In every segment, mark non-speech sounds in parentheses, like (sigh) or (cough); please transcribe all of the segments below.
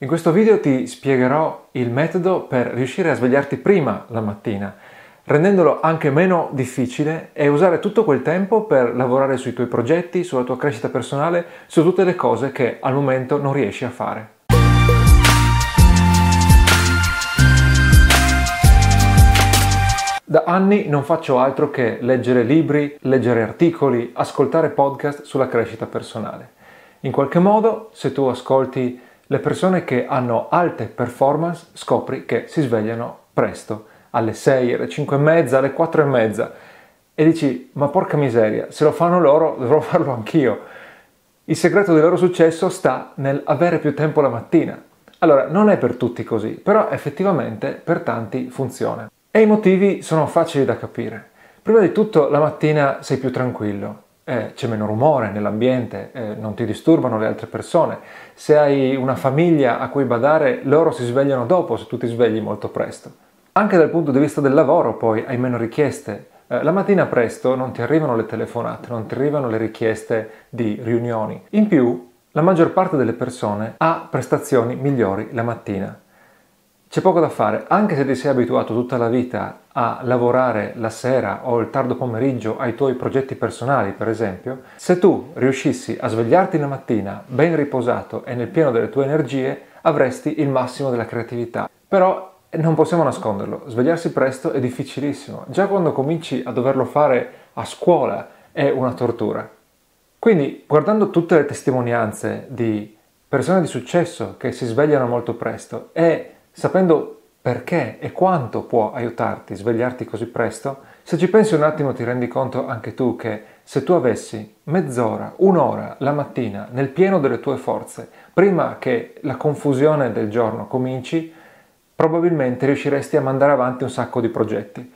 In questo video ti spiegherò il metodo per riuscire a svegliarti prima la mattina, rendendolo anche meno difficile e usare tutto quel tempo per lavorare sui tuoi progetti, sulla tua crescita personale, su tutte le cose che al momento non riesci a fare. Da anni non faccio altro che leggere libri, leggere articoli, ascoltare podcast sulla crescita personale. In qualche modo, se tu ascolti le persone che hanno alte performance, scopri che si svegliano presto, alle 6, alle 5 e mezza, alle 4 e mezza. E dici, ma porca miseria, se lo fanno loro, dovrò (laughs) farlo anch'io. Il segreto del loro successo sta nel avere più tempo la mattina. Allora, non è per tutti così, però effettivamente per tanti funziona. E i motivi sono facili da capire. Prima di tutto la mattina sei più tranquillo, eh, c'è meno rumore nell'ambiente, eh, non ti disturbano le altre persone. Se hai una famiglia a cui badare, loro si svegliano dopo se tu ti svegli molto presto. Anche dal punto di vista del lavoro poi hai meno richieste. Eh, la mattina presto non ti arrivano le telefonate, non ti arrivano le richieste di riunioni. In più, la maggior parte delle persone ha prestazioni migliori la mattina. C'è poco da fare, anche se ti sei abituato tutta la vita a lavorare la sera o il tardo pomeriggio ai tuoi progetti personali, per esempio, se tu riuscissi a svegliarti la mattina ben riposato e nel pieno delle tue energie, avresti il massimo della creatività. Però non possiamo nasconderlo, svegliarsi presto è difficilissimo. Già quando cominci a doverlo fare a scuola è una tortura. Quindi, guardando tutte le testimonianze di persone di successo che si svegliano molto presto e sapendo perché e quanto può aiutarti svegliarti così presto, se ci pensi un attimo ti rendi conto anche tu che se tu avessi mezz'ora, un'ora la mattina nel pieno delle tue forze, prima che la confusione del giorno cominci, probabilmente riusciresti a mandare avanti un sacco di progetti.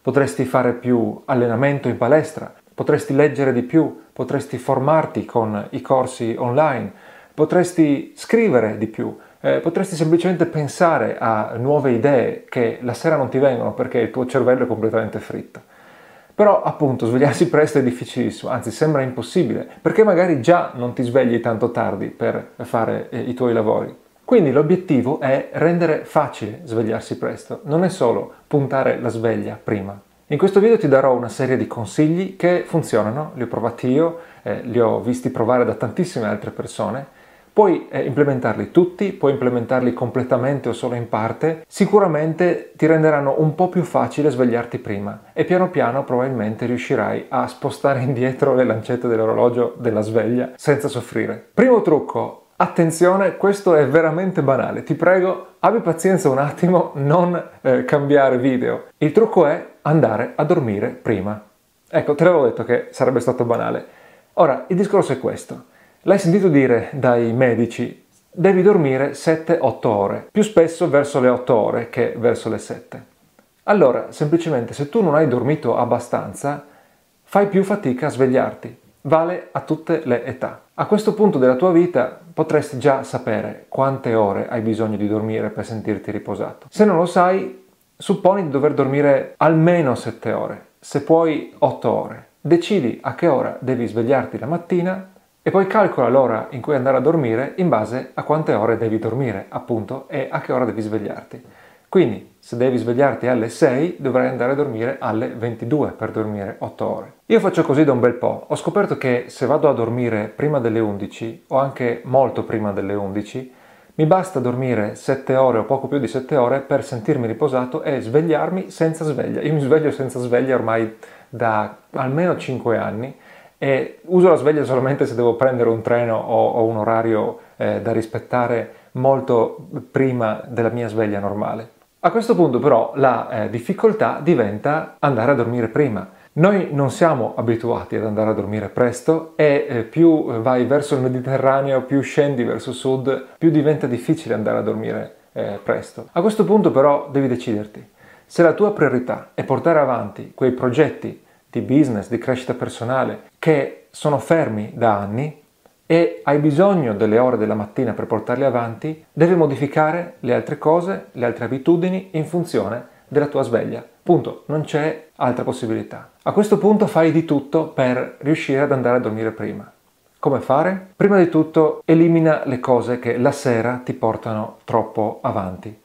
Potresti fare più allenamento in palestra, potresti leggere di più, potresti formarti con i corsi online, potresti scrivere di più, eh, potresti semplicemente pensare a nuove idee che la sera non ti vengono perché il tuo cervello è completamente fritto. Però appunto svegliarsi presto è difficilissimo, anzi sembra impossibile, perché magari già non ti svegli tanto tardi per fare eh, i tuoi lavori. Quindi l'obiettivo è rendere facile svegliarsi presto, non è solo puntare la sveglia prima. In questo video ti darò una serie di consigli che funzionano, li ho provati io, eh, li ho visti provare da tantissime altre persone Puoi eh, implementarli tutti, puoi implementarli completamente o solo in parte, sicuramente ti renderanno un po' più facile svegliarti prima e piano piano probabilmente riuscirai a spostare (laughs) indietro le lancette dell'orologio della sveglia senza soffrire. Primo trucco, attenzione, questo è veramente banale, ti prego abbi pazienza un attimo, non eh, cambiare video. Il trucco è andare a dormire prima. Ecco, te l'avevo detto che sarebbe stato banale. Ora, il discorso è questo. L'hai sentito dire dai medici, devi dormire 7-8 ore, più spesso verso le 8 ore che verso le 7. Allora, semplicemente, se tu non hai dormito abbastanza, fai più fatica a svegliarti. Vale a tutte le età. A questo punto della tua vita potresti già sapere quante ore hai bisogno di dormire per sentirti riposato. Se non lo sai, supponi di dover dormire almeno 7 ore, se puoi 8 ore. Decidi a che ora devi svegliarti la mattina e poi calcola l'ora in cui andare a dormire in base a quante ore devi dormire, appunto, e a che ora devi svegliarti. Quindi, se devi svegliarti alle 6, dovrai andare a dormire alle 22 per dormire 8 ore. Io faccio così da un bel po'. Ho scoperto che se vado a dormire prima delle 11 o anche molto prima delle 11, mi basta dormire 7 ore o poco più di 7 ore per sentirmi riposato e svegliarmi senza sveglia. Io mi sveglio senza sveglia ormai da almeno 5 anni e uso la sveglia solamente se devo prendere un treno o, o un orario eh, da rispettare molto prima della mia sveglia normale. A questo punto però la eh, difficoltà diventa andare a dormire prima. Noi non siamo abituati ad andare a dormire presto e eh, più vai verso il Mediterraneo, più scendi verso sud, più diventa difficile andare a dormire eh, presto. A questo punto però devi deciderti. Se la tua priorità è portare avanti quei progetti di business, di crescita personale, che sono fermi da anni e hai bisogno delle ore della mattina per portarli avanti, devi modificare le altre cose, le altre abitudini in funzione della tua sveglia. Punto, non c'è altra possibilità. A questo punto fai di tutto per riuscire ad andare a dormire prima. Come fare? Prima di tutto elimina le cose che la sera ti portano troppo avanti.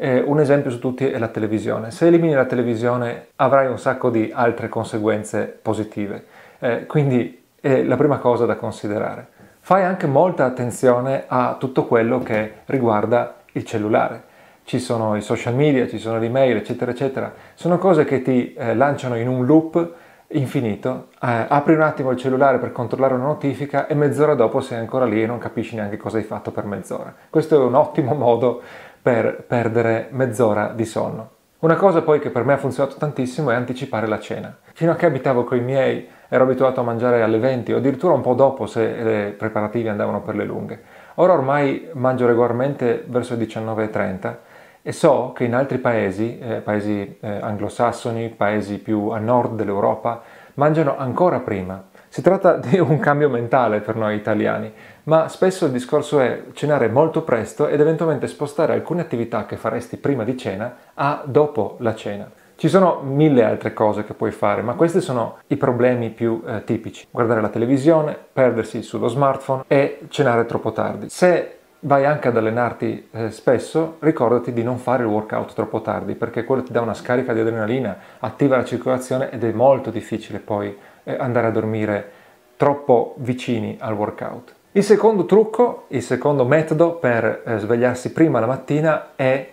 Eh, un esempio su tutti è la televisione. Se elimini la televisione avrai un sacco di altre conseguenze positive. Eh, quindi è la prima cosa da considerare. Fai anche molta attenzione a tutto quello che riguarda il cellulare. Ci sono i social media, ci sono le email, eccetera, eccetera. Sono cose che ti eh, lanciano in un loop infinito. Eh, apri un attimo il cellulare per controllare una notifica e mezz'ora dopo sei ancora lì e non capisci neanche cosa hai fatto per mezz'ora. Questo è un ottimo (laughs) modo per perdere mezz'ora di sonno. Una cosa poi che per me ha funzionato tantissimo è anticipare la cena. Fino a che abitavo con i miei ero abituato a mangiare alle 20 o addirittura un po' dopo se i preparativi andavano per le lunghe. Ora ormai mangio regolarmente verso le 19.30 e so che in altri paesi, eh, paesi eh, anglosassoni, paesi più a nord dell'Europa, mangiano ancora prima. Si tratta di un cambio mentale per noi italiani, ma spesso il discorso è cenare molto presto ed eventualmente spostare alcune attività che faresti prima di cena a dopo la cena. Ci sono mille altre cose che puoi fare, ma questi sono i problemi più eh, tipici. Guardare la televisione, perdersi sullo smartphone e cenare troppo tardi. Se vai anche ad allenarti eh, spesso, ricordati di non fare il workout troppo tardi, perché quello ti dà una scarica di adrenalina, attiva la circolazione ed è molto difficile poi andare a dormire troppo vicini al workout. Il secondo trucco, il secondo metodo per eh, svegliarsi prima la mattina è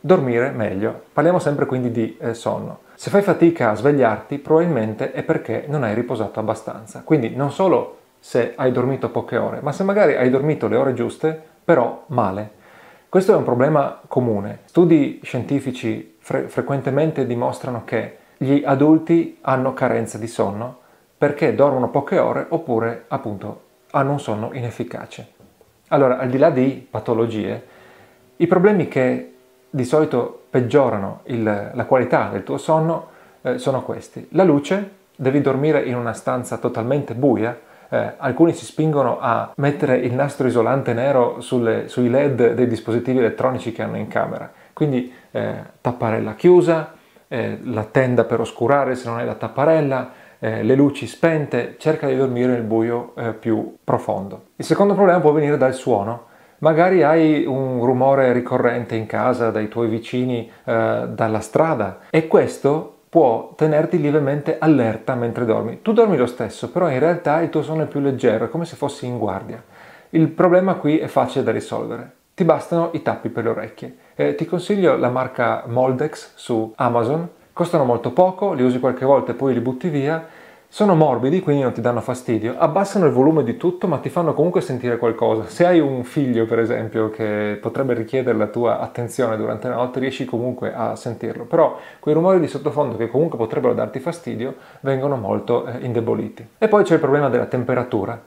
dormire meglio. Parliamo sempre quindi di eh, sonno. Se fai fatica a svegliarti, probabilmente è perché non hai riposato abbastanza. Quindi non solo se hai dormito poche ore, ma se magari hai dormito le ore giuste, però male. Questo è un problema comune. Studi scientifici fre- frequentemente dimostrano che gli adulti hanno carenza di sonno perché dormono poche ore oppure appunto hanno un sonno inefficace. Allora, al di là di patologie, i problemi che di solito peggiorano il, la qualità del tuo sonno eh, sono questi. La luce, devi dormire in una stanza totalmente buia, eh, alcuni si spingono a mettere il nastro isolante nero sulle, sui LED dei dispositivi elettronici che hanno in camera, quindi eh, tapparella chiusa, eh, la tenda per oscurare se non hai la tapparella, eh, le luci spente, cerca di dormire nel buio eh, più profondo. Il secondo problema può venire dal suono. Magari hai un rumore ricorrente in casa dai tuoi vicini, eh, dalla strada e questo può tenerti lievemente allerta mentre dormi. Tu dormi lo stesso, però in realtà il tuo sonno è più leggero, è come se fossi in guardia. Il problema qui è facile da risolvere. Ti bastano i tappi per le orecchie. Eh, ti consiglio la marca Moldex su Amazon Costano molto poco, li usi qualche volta e poi li butti via. Sono morbidi, quindi non ti danno fastidio, abbassano il volume di tutto, ma ti fanno comunque sentire qualcosa. Se hai un figlio, per esempio, che potrebbe richiedere la tua attenzione durante la notte, riesci comunque a sentirlo. Però quei rumori di sottofondo che comunque potrebbero darti fastidio vengono molto eh, indeboliti. E poi c'è il problema della temperatura.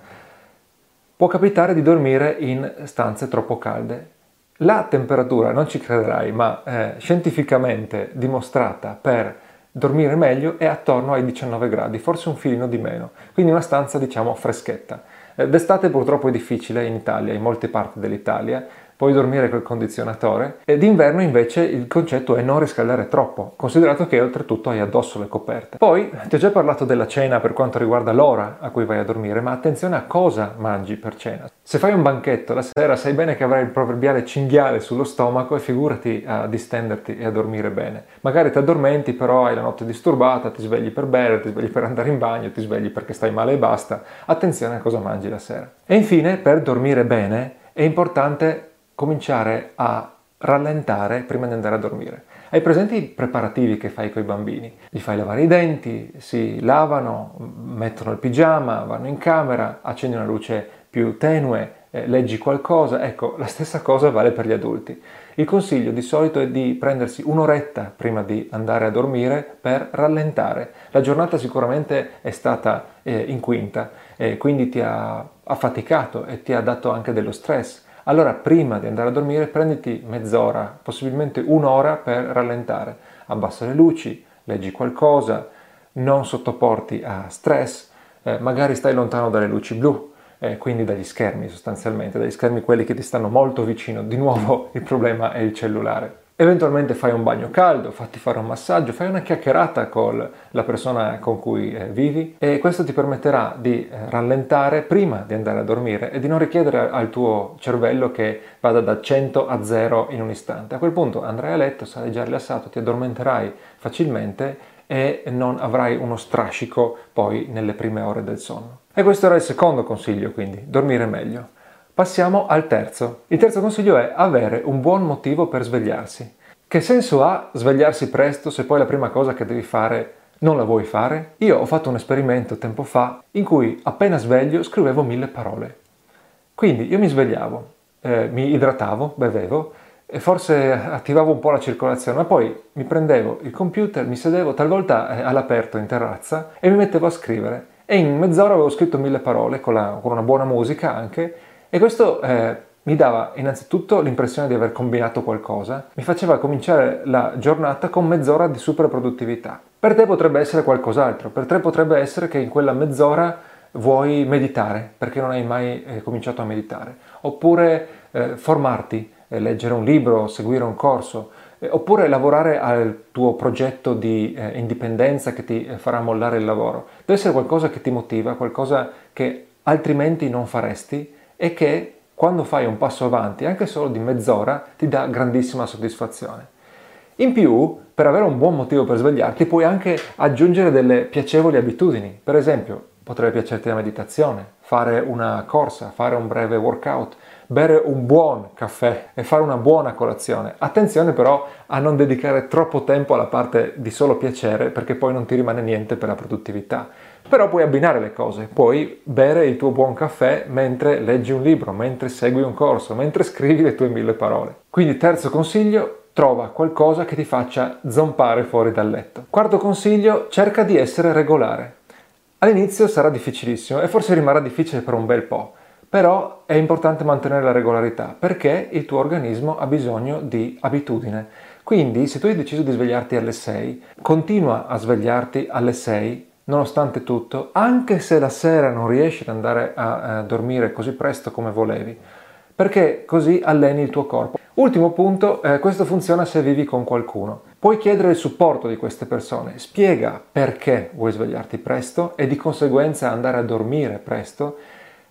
Può capitare di dormire in stanze troppo calde la temperatura, non ci crederai, ma eh, scientificamente dimostrata per dormire meglio è attorno ai 19 gradi, forse un filino di meno, quindi una stanza diciamo freschetta. Eh, d'estate purtroppo è difficile in Italia, in molte parti dell'Italia, puoi dormire col condizionatore e d'inverno invece il concetto è non riscaldare troppo, considerato che oltretutto hai addosso le coperte. Poi ti ho già parlato della cena per quanto riguarda l'ora a cui vai a dormire, ma attenzione a cosa mangi per cena. Se fai un banchetto la sera sai bene che avrai il proverbiale cinghiale sullo stomaco e figurati a distenderti e a dormire bene. Magari ti addormenti però hai la notte disturbata, ti svegli per bere, ti svegli per andare in bagno, ti svegli perché stai male e basta. Attenzione a cosa mangi la sera. E infine, per dormire bene è importante cominciare a rallentare prima di andare a dormire. Hai presenti i preparativi che fai con i bambini? Gli fai lavare i denti, si lavano, mettono il pigiama, vanno in camera, accendi una luce più tenue, eh, leggi qualcosa. Ecco, la stessa cosa vale per gli adulti. Il consiglio di solito è di prendersi un'oretta prima di andare a dormire per rallentare. La giornata sicuramente è stata eh, in quinta e quindi ti ha affaticato e ti ha dato anche dello stress allora prima di andare a dormire prenditi mezz'ora, possibilmente un'ora per rallentare, abbassa le luci, leggi qualcosa, non sottoporti a stress, eh, magari stai lontano dalle luci blu, eh, quindi dagli schermi sostanzialmente, dagli schermi quelli che ti stanno molto vicino. Di nuovo il problema è il cellulare. Eventualmente fai un bagno caldo, fatti fare un massaggio, fai una chiacchierata con la persona con cui eh, vivi e questo ti permetterà di eh, rallentare prima di andare a dormire e di non richiedere al tuo cervello che vada da 100 a 0 in un istante. A quel punto andrai a letto, sarai già rilassato, ti addormenterai facilmente e non avrai uno strascico poi nelle prime ore del sonno. E questo era il secondo consiglio, quindi dormire meglio. Passiamo al terzo. Il terzo consiglio è avere un buon motivo per svegliarsi. Che senso ha svegliarsi presto se poi la prima cosa che devi fare non la vuoi fare? Io ho fatto un esperimento tempo fa in cui appena sveglio scrivevo mille parole. Quindi io mi svegliavo, eh, mi idratavo, bevevo e forse attivavo un po' la circolazione, ma poi mi prendevo il computer, mi sedevo talvolta eh, all'aperto in terrazza e mi mettevo a scrivere. E in mezz'ora avevo scritto mille parole con, la, con una buona musica anche e questo eh, mi dava innanzitutto l'impressione di aver combinato qualcosa, mi faceva cominciare la giornata con mezz'ora di super produttività. Per te potrebbe essere qualcos'altro, per te potrebbe essere che in quella mezz'ora vuoi meditare perché non hai mai eh, cominciato a meditare, oppure eh, formarti, eh, leggere un libro, seguire un corso, eh, oppure lavorare al tuo progetto di eh, indipendenza che ti farà mollare il lavoro. Deve essere qualcosa che ti motiva, qualcosa che altrimenti non faresti e che quando fai un passo avanti, anche solo di mezz'ora, ti dà grandissima soddisfazione. In più, per avere un buon motivo per svegliarti, puoi anche aggiungere delle piacevoli abitudini. Per esempio, potrebbe piacerti la meditazione, fare una corsa, fare un breve workout, bere un buon caffè e fare una buona colazione. Attenzione però a non dedicare troppo tempo alla parte di solo piacere perché poi non ti rimane niente per la produttività. Però puoi abbinare le cose, puoi bere il tuo buon caffè mentre leggi un libro, mentre segui un corso, mentre scrivi le tue mille parole. Quindi terzo consiglio, trova qualcosa che ti faccia zompare fuori dal letto. Quarto consiglio, cerca di essere regolare. All'inizio sarà difficilissimo e forse rimarrà difficile per un bel po', però è importante mantenere la regolarità perché il tuo organismo ha bisogno di abitudine. Quindi se tu hai deciso di svegliarti alle 6, continua a svegliarti alle 6 nonostante tutto, anche se la sera non riesci ad andare a, a dormire così presto come volevi, perché così alleni il tuo corpo. Ultimo punto, eh, questo funziona se vivi con qualcuno. Puoi chiedere il supporto di queste persone, spiega perché vuoi svegliarti presto e di conseguenza andare a dormire presto,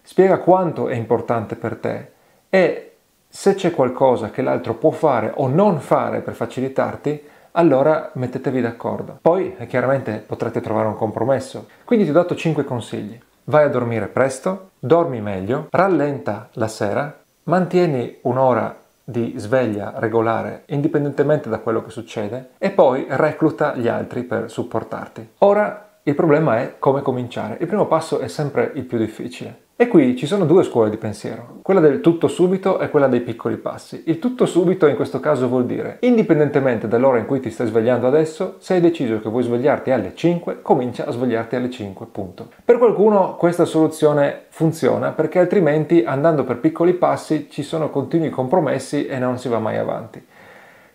spiega quanto è importante per te e se c'è qualcosa che l'altro può fare o non fare per facilitarti, allora mettetevi d'accordo. Poi eh, chiaramente potrete trovare un compromesso. Quindi ti ho dato 5 consigli. Vai a dormire presto, dormi meglio, rallenta la sera, mantieni un'ora di sveglia regolare indipendentemente da quello che succede e poi recluta gli altri per supportarti. Ora il problema è come cominciare. Il primo passo è sempre il più difficile. E qui ci sono due scuole di pensiero, quella del tutto subito e quella dei piccoli passi. Il tutto subito in questo caso vuol dire, indipendentemente dall'ora in cui ti stai svegliando adesso, se hai deciso che vuoi svegliarti alle 5, comincia a svegliarti alle 5, punto. Per qualcuno questa soluzione funziona perché altrimenti andando per piccoli passi ci sono continui compromessi e non si va mai avanti.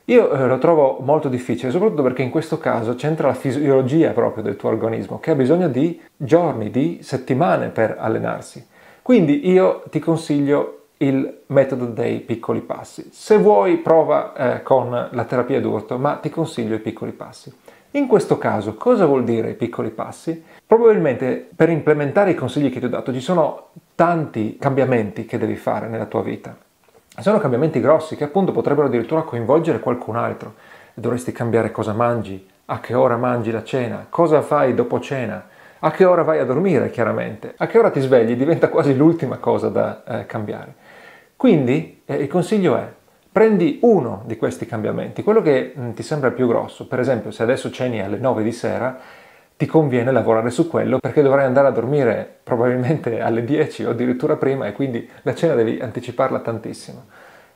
Io eh, lo trovo molto difficile, soprattutto perché in questo caso c'entra la fisiologia proprio del tuo organismo, che ha bisogno di giorni, di settimane per allenarsi. Quindi io ti consiglio il metodo dei piccoli passi. Se vuoi prova eh, con la terapia d'urto, ma ti consiglio i piccoli passi. In questo caso cosa vuol dire i piccoli passi? Probabilmente per implementare i consigli che ti ho dato ci sono tanti cambiamenti che devi fare nella tua vita. Sono cambiamenti grossi che appunto potrebbero addirittura coinvolgere qualcun altro. Dovresti cambiare cosa mangi, a che ora mangi la cena, cosa fai dopo cena, a che ora vai a dormire chiaramente, a che ora ti svegli diventa quasi l'ultima cosa da eh, cambiare. Quindi eh, il consiglio è prendi uno di questi cambiamenti, quello che mh, mm, ti sembra più grosso, per esempio se adesso ceni alle 9 di sera, ti conviene lavorare su quello perché dovrai andare a dormire probabilmente alle 10 o addirittura prima e quindi la cena devi anticiparla tantissimo.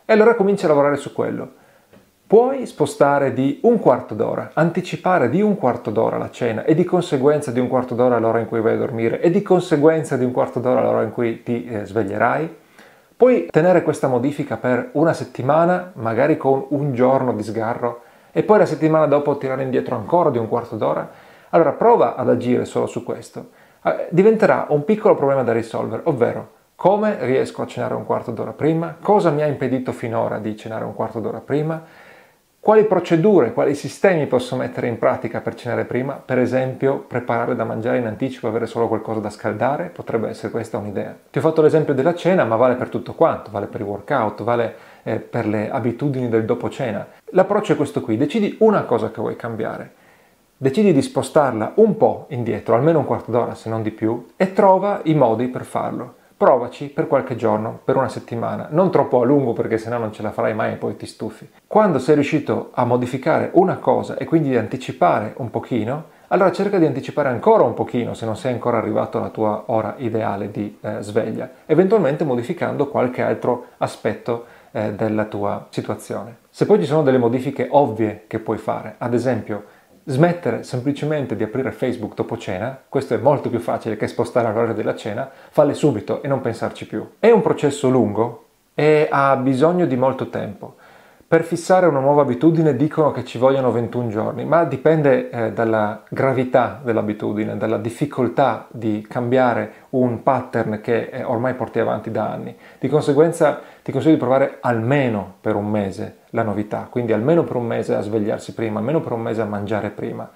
E allora cominci a lavorare su quello. Puoi spostare di un quarto d'ora, anticipare di un quarto d'ora la cena e di conseguenza di un quarto d'ora l'ora in cui vai a dormire e di conseguenza di un quarto d'ora l'ora in cui ti eh, sveglierai. Puoi tenere questa modifica per una settimana, magari con un giorno di sgarro, e poi la settimana dopo tirare indietro ancora di un quarto d'ora allora prova ad agire solo su questo. Eh, diventerà un piccolo problema da risolvere, ovvero come riesco a cenare un quarto d'ora prima, cosa mi ha impedito finora di cenare un quarto d'ora prima, Quali procedure, quali sistemi posso mettere in pratica per cenare prima? Per esempio, preparare da mangiare in anticipo, avere solo qualcosa da scaldare? Potrebbe essere questa un'idea. Ti ho fatto l'esempio della cena, ma vale per tutto quanto, vale per i workout, vale eh, per le abitudini del dopo cena. L'approccio è questo qui, decidi una cosa che vuoi cambiare. Decidi di spostarla un po' indietro, almeno un quarto d'ora se non di più, e trova i modi per farlo. Provaci per qualche giorno, per una settimana, non troppo a lungo perché sennò non ce la farai mai e poi ti stufi. Quando sei riuscito a modificare una cosa e quindi di anticipare un pochino, allora cerca di anticipare ancora un pochino se non sei ancora arrivato alla tua ora ideale di eh, sveglia, eventualmente modificando qualche altro aspetto eh, della tua situazione. Se poi ci sono delle modifiche ovvie che puoi fare, ad esempio smettere semplicemente di aprire Facebook dopo cena, questo è molto più facile che spostare l'orario della cena, falle subito e non pensarci più. È un processo lungo e ha bisogno di molto tempo. Per fissare una nuova abitudine dicono che ci vogliono 21 giorni, ma dipende eh, dalla gravità dell'abitudine, dalla difficoltà di cambiare un pattern che eh, ormai porti avanti da anni. Di conseguenza ti consiglio di provare almeno per un mese la novità, quindi almeno per un mese a svegliarsi prima, almeno per un mese a mangiare prima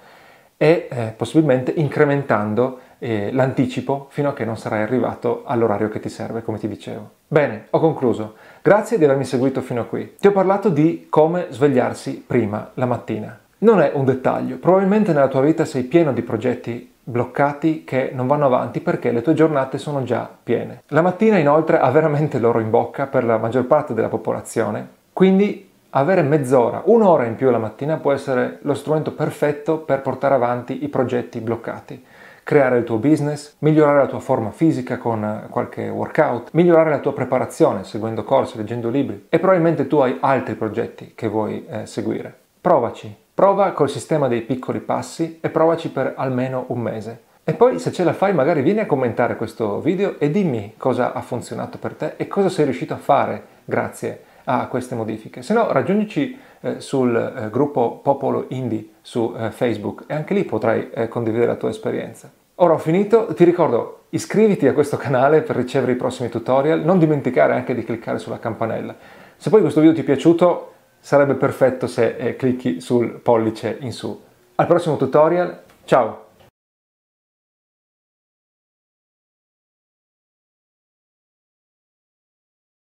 e eh, possibilmente incrementando eh, l'anticipo fino a che non sarai arrivato all'orario che ti serve, come ti dicevo. Bene, ho concluso. Grazie di avermi seguito fino a qui. Ti ho parlato di come svegliarsi prima la mattina. Non è un dettaglio, probabilmente nella tua vita sei pieno di progetti bloccati che non vanno avanti perché le tue giornate sono già piene. La mattina inoltre ha veramente l'oro in bocca per la maggior parte della popolazione, quindi avere mezz'ora, un'ora in più la mattina può essere lo strumento perfetto per portare avanti i progetti bloccati creare il tuo business, migliorare la tua forma fisica con qualche workout, migliorare la tua preparazione seguendo corsi, leggendo libri e probabilmente tu hai altri progetti che vuoi eh, seguire. Provaci, prova col sistema dei piccoli passi e provaci per almeno un mese. E poi se ce la fai magari vieni a commentare questo video e dimmi cosa ha funzionato per te e cosa sei riuscito a fare grazie a queste modifiche. Se no raggiungici eh, sul eh, gruppo Popolo Indie su eh, Facebook e anche lì potrai eh, condividere la tua esperienza. Ora ho finito, ti ricordo iscriviti a questo canale per ricevere i prossimi tutorial, non dimenticare anche di cliccare sulla campanella. Se poi questo video ti è piaciuto sarebbe perfetto se clicchi sul pollice in su. Al prossimo tutorial, ciao!